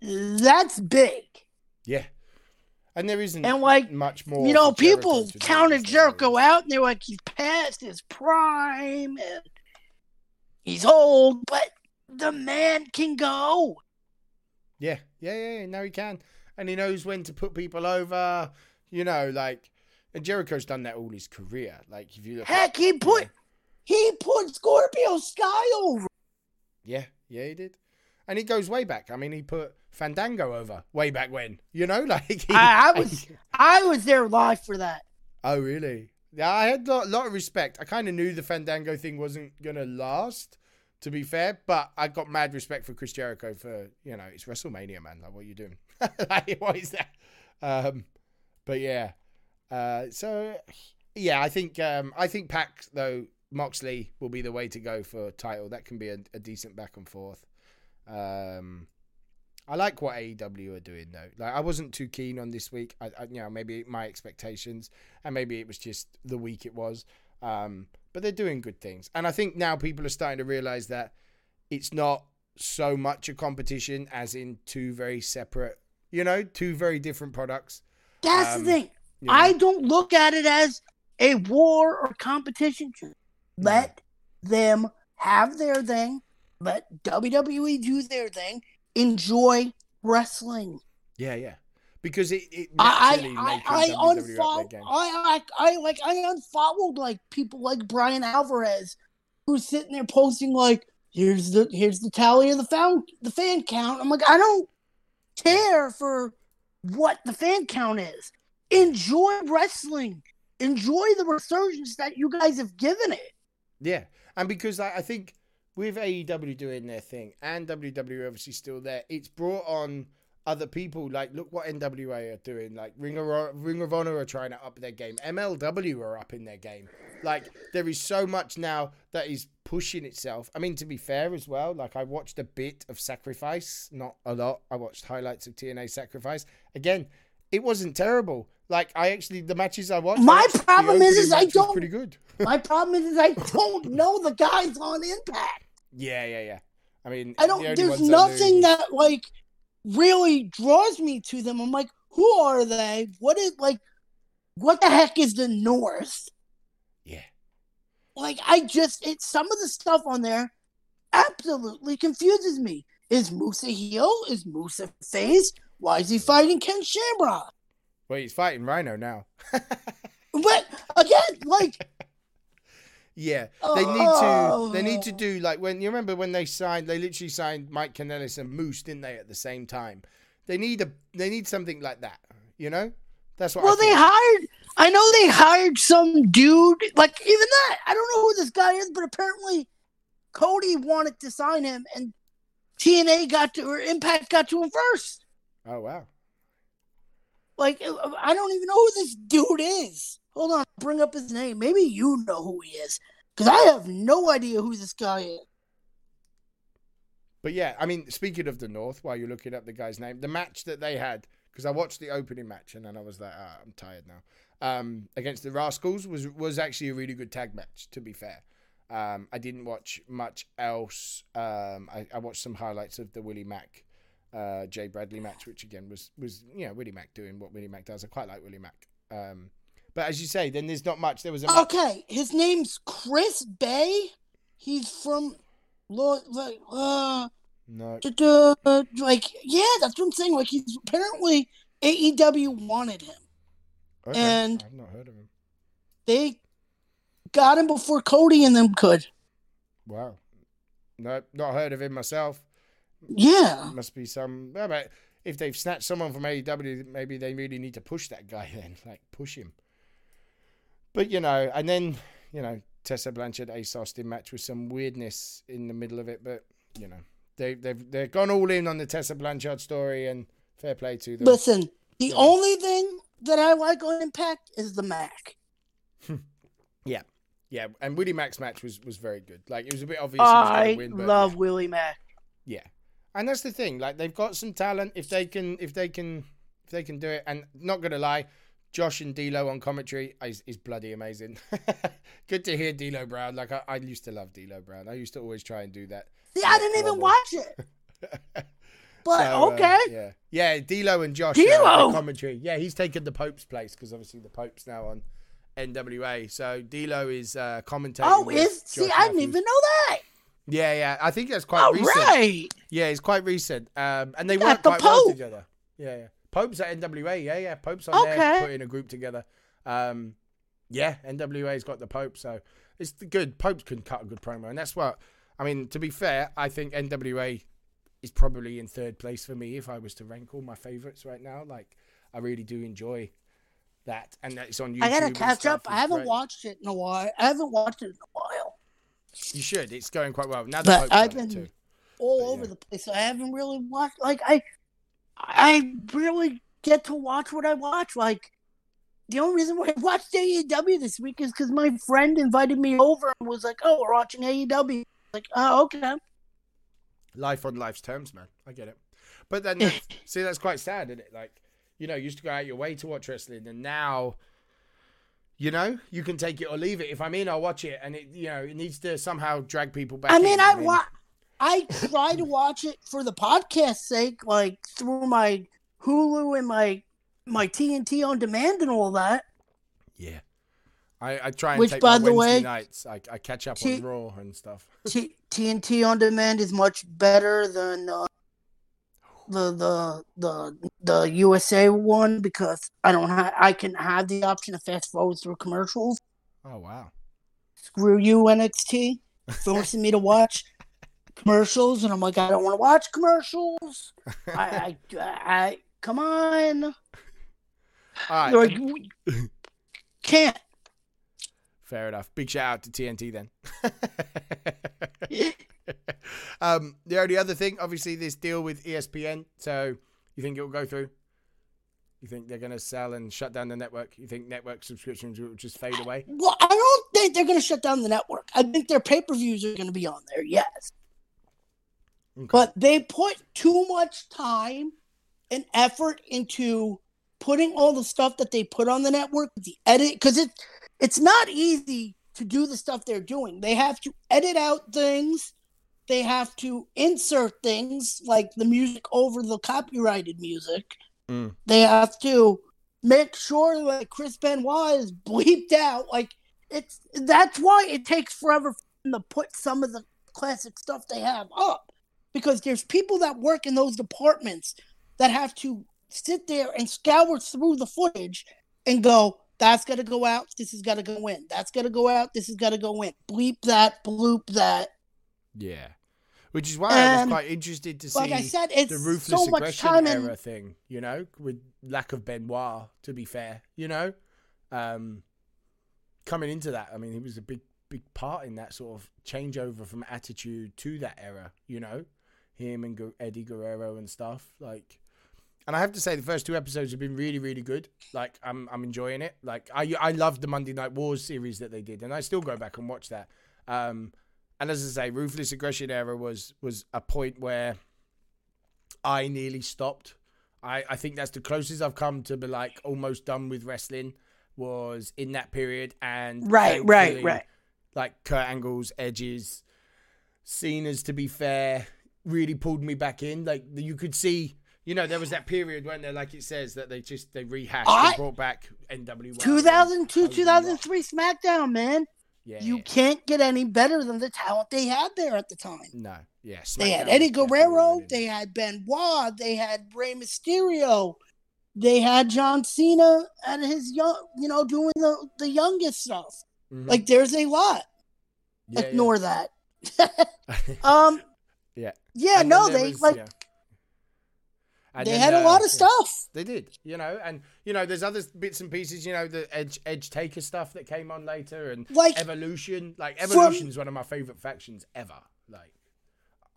That's big. Yeah. And there isn't And like much more. you know, people counted. Jericho out and they're like, he's past his prime and he's old, but the man can go. Yeah, yeah, yeah. yeah, Now he can, and he knows when to put people over. You know, like and Jericho's done that all his career. Like if you look, at, Heck, he put he put Scorpio Sky over. yeah, yeah, he did, and he goes way back. I mean, he put Fandango over way back when. You know, like he, I, I was I was there live for that. Oh, really? Yeah, I had a lot, lot of respect. I kind of knew the Fandango thing wasn't gonna last, to be fair, but I got mad respect for Chris Jericho for you know it's WrestleMania, man. Like, what are you doing? like, what is that? Um, but yeah, uh, so yeah, I think um, I think Pac though Moxley will be the way to go for title. That can be a, a decent back and forth. Um, I like what AEW are doing though. Like I wasn't too keen on this week. I, I you know maybe my expectations and maybe it was just the week it was. Um, but they're doing good things, and I think now people are starting to realize that it's not so much a competition as in two very separate, you know, two very different products. That's Um, the thing. you know? I don't look at it as a war or competition. Let them have their thing. Let WWE do their thing. Enjoy wrestling. yeah, yeah, because it, it I I, I, I WWE up unfollow. their game. I, I I like I unfollowed like people like Bryan Alvarez, who's sitting there posting like, "Here's the here's the tally of the fan the fan count." I'm like, I don't care for what the fan count is. Enjoy wrestling. Enjoy the resurgence that you guys have given it. Yeah, and because I, I think with AEW doing their thing and WWE obviously still there, it's brought on other people. Like, look what NWA are doing. Like, Ring of, Ring of Honor are trying to up their game. MLW are up in their game. Like, there is so much now that is pushing itself. I mean, to be fair as well, like, I watched a bit of Sacrifice, not a lot. I watched highlights of TNA Sacrifice. Again, it wasn't terrible. Like, I actually, the matches I watched, My the problem is- is I don't- pretty good. My problem is, is I don't know the guys on Impact. Yeah, yeah, yeah. I mean, I don't. only There's I nothing that like really draws me to them. I'm like, who are they? What is like? What the heck is the North? Yeah, Like, I just it's some of the stuff on there absolutely confuses me. Is Moose heel? Is Moose face? Why is he fighting Ken Shamrock? Well, he's fighting Rhino now. But again, like, yeah, they need to. They need to do like when you remember when they signed. They literally signed Mike Kanellis and Moose, didn't they? At the same time, they need a. They need something like that. You know, that's what. well, I they hired. I know they hired some dude. Like even that, I don't know who this guy is, but apparently Cody wanted to sign him, and TNA got to or Impact got to him first. Oh wow. Like I don't even know who this dude is. Hold on, bring up his name. Maybe you know who he is, because I have no idea who this guy is. But yeah, I mean, speaking of the North, while you're looking up the guy's name, the match that they had, because I watched the opening match and then I was like, ah, I'm tired now. Um, against the Rascals was was actually a really good tag match. To be fair, um, I didn't watch much else. Um, I, I watched some highlights of the Willie Mack, uh, Jay Bradley match, which again was was you know Willie Mack doing what Willie Mack does. I quite like Willie Mack. Um, but as you say, then there's not much. There was a. Okay, his name's Chris Bey. He's from, Lord. like, uh, No, duh, duh, like, yeah, that's what I'm saying. Like, he's apparently AEW wanted him. okay. and- I've not heard of him. They got him before Cody and them could. Wow. No, not heard of him myself. Yeah. Must be some. Yeah, but if they've snatched someone from AEW, maybe they really need to push that guy then, like push him. But you know, and then you know Tessa Blanchard Ace Austin match with some weirdness in the middle of it, but you know they they've they've gone all in on the Tessa Blanchard story, and Fair play to them. Listen, the Yeah. only thing that I like on Impact is the Mack. yeah, yeah. And Willie Mack's match was was very good. Like it was a bit obvious. he was I win, but love Willie Mack. Yeah, and that's the thing. Like they've got some talent. If they can, if they can, if they can do it. And not gonna lie, Josh and D'Lo on commentary is, is bloody amazing. Good to hear D'Lo Brown. Like I, I used to love D'Lo Brown. I used to always try and do that. See, I didn't even watch it. But So, uh, okay. yeah, yeah. D'Lo and Josh. D'Lo! Uh, the commentary. Yeah, he's taken the Pope's place because obviously the Pope's now on NWA. So D'Lo is uh, commentating. oh, is see, Josh I didn't Matthews. even know that. Yeah, yeah. I think that's quite All recent. right. Yeah, it's quite recent. Um, and they work the quite well together. Yeah, yeah. Pope's at NWA. Yeah, yeah. Pope's on Okay. there putting a group together. Um, yeah, NWA's got the Pope, so it's good. Popes can cut a good promo, and that's what I mean. To be fair, I think NWA is probably in third place for me if I was to rank all my favorites right now. Like, I really do enjoy that, and it's on YouTube. I gotta catch up. I haven't watched it in a while. I haven't watched it in a while. You should. It's going quite well now. The But I've been all But, over yeah. the place. I haven't really watched. Like I, I really get to watch what I watch. Like the only reason why I watched AEW this week is because my friend invited me over and was like, "Oh, we're watching AEW." Like, oh, okay. life on life's terms, man. I get it. But then, that's- see, that's quite sad, isn't it? Like, you know, you used to go out your way to watch wrestling, and now, you know, you can take it or leave it. If I'm in, I'll watch it, and it, you know, it needs to somehow drag people back. I mean, in. I wa- I try to watch it for the podcast's sake, like through my Hulu and my my TNT on demand and all that. yeah. I, I try and Which, take by my the Wednesday way, nights. I, I catch up T- on Raw and stuff. T- TNT on demand is much better than uh, the the the the USA one because I don't have I can have the option to fast forward through commercials. Oh wow. Screw you NXT, forcing me to watch commercials, and I'm like I don't want to watch commercials. I, I I come on, All right. They're like, "We can't. Fair enough. Big shout out to TNT then. um, the only other thing, obviously, this deal with ESPN. So, you think it will go through? You think they're going to sell and shut down the network? You think network subscriptions will just fade away? Well, I don't think they're going to shut down the network. I think their pay per views are going to be on there. Yes. Okay. but they put too much time and effort into putting all the stuff that they put on the network the edit because it it's not easy to do the stuff they're doing. They have to edit out things. They have to insert things like the music over the copyrighted music. Mm. they have to make sure that chris benoit is bleeped out. Like it's that's why it takes forever for them to put some of the classic stuff they have up. Because there's people that work in those departments that have to sit there and scour through the footage and go, that's got to go out, this is got to go in, That's going to go out, this is got to go in, bleep that, bloop that. Yeah. Which is why I was quite interested to see Like I said, it's the ruthless so much aggression time era and thing, you know, with lack of Benoit, to be fair, you know. Um, coming into that, I mean, he was a big, big part in that sort of changeover from attitude to that era, you know, him and Eddie Guerrero and stuff. Like, and I have to say, the first two episodes have been really, really good. Like, I'm, I'm enjoying it. Like, I, I loved the Monday Night Wars series that they did, and I still go back and watch that. Um, and as I say, ruthless aggression era was was a point where I nearly stopped. I, I think that's the closest I've come to be like almost done with wrestling was in that period and right, right, right. like Kurt Angle's edges, Cena's to be fair, really pulled me back in. Like you could see, you know, there was that period when they like it says that they just they rehashed I- and brought back NWA. 2002, 2003 SmackDown, man. Yeah, You can't get any better than the talent they had there at the time. no, yeah. They had Eddie Guerrero. They had Benoit. They had Rey Mysterio. They had John Cena and his young, you know, doing the the youngest stuff. Mhm. Like there's a lot. Yeah, yeah. Ignore that. Um. Yeah. Yeah. And no, they was- like yeah. And they then, had a uh, lot of yeah. stuff. They did, you know, and you know, there's other bits and pieces, you know, the Edge Edge Taker stuff that came on later, and Like Evolution. Like From- Evolution is one of my favorite factions ever. Like,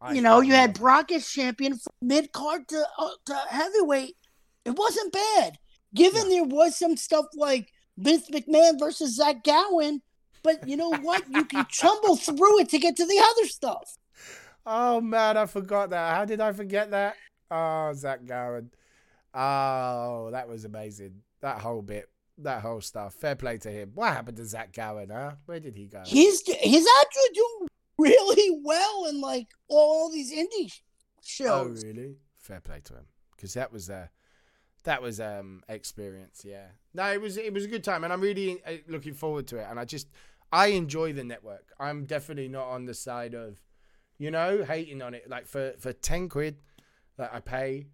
I you know, you had. Brock as champion from mid card to uh, to heavyweight. It wasn't bad, given there was some stuff like Vince McMahon versus Zach Gowen. But you know what? You can tumble through it to get to the other stuff. Oh man, I forgot that. How did I forget that? Oh, Zach Gowen. Oh, that was amazing. That whole bit, that whole stuff. Fair play to him. What happened to Zach Gowen, huh? Where did he go? He's he's actually doing really well in like all these indie shows. oh, really? Fair play to him. Because that was a that was um experience. Yeah. No, it was it was a good time, and I'm really uh, looking forward to it. And I just I enjoy the network. I'm definitely not on the side of, you know, hating on it. Like for for ten quid that I pay.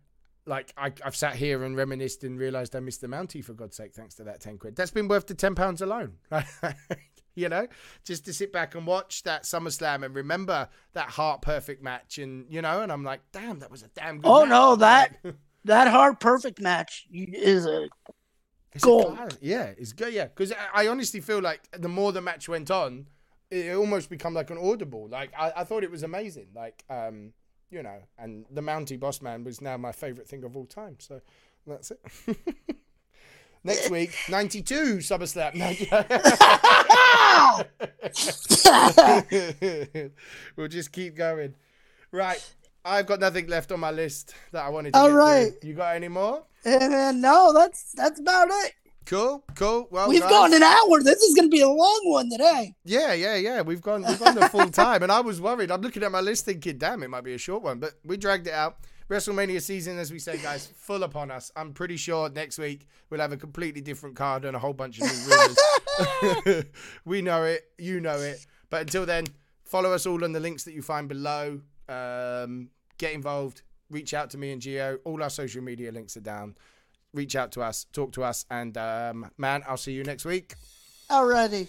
Like I, I've sat here and reminisced and realised I missed the Mountie for God's sake, thanks to that ten quid. That's been worth the ten pounds alone. you know, just to sit back and watch that SummerSlam and remember that Hart perfect match, and you know, and I'm like, damn, that was a damn good. Oh, match. no, that- That Hart perfect match is a it's Gold. yeah, it's good. Yeah, because I, I honestly feel like the more the match went on, it, it almost become like an audible. Like I, I thought it was amazing. Like um, you know, and the Mountie Boss Man was now my favorite thing of all time. So that's it. Next week, ninety two SummerSlam. No, we'll just keep going. Right. I've got nothing left on my list that I wanted to All get through. You got any more? and no, that's that's about it. Cool, cool. Well, We've guys, gone an hour. This is going to be a long one today. Yeah, yeah, yeah. We've gone, we've gone the full time, and I was worried. I'm looking at my list thinking, damn, it might be a short one, but we dragged it out. WrestleMania season, as we say, guys, full upon us. I'm pretty sure next week we'll have a completely different card and a whole bunch of new rumors. we know it, you know it. But until then, follow us all on the links that you find below. Um, get involved. Reach out to me and Geo. All our social media links are down reach out to us, talk to us, and um, man, I'll see you next week. Alrighty.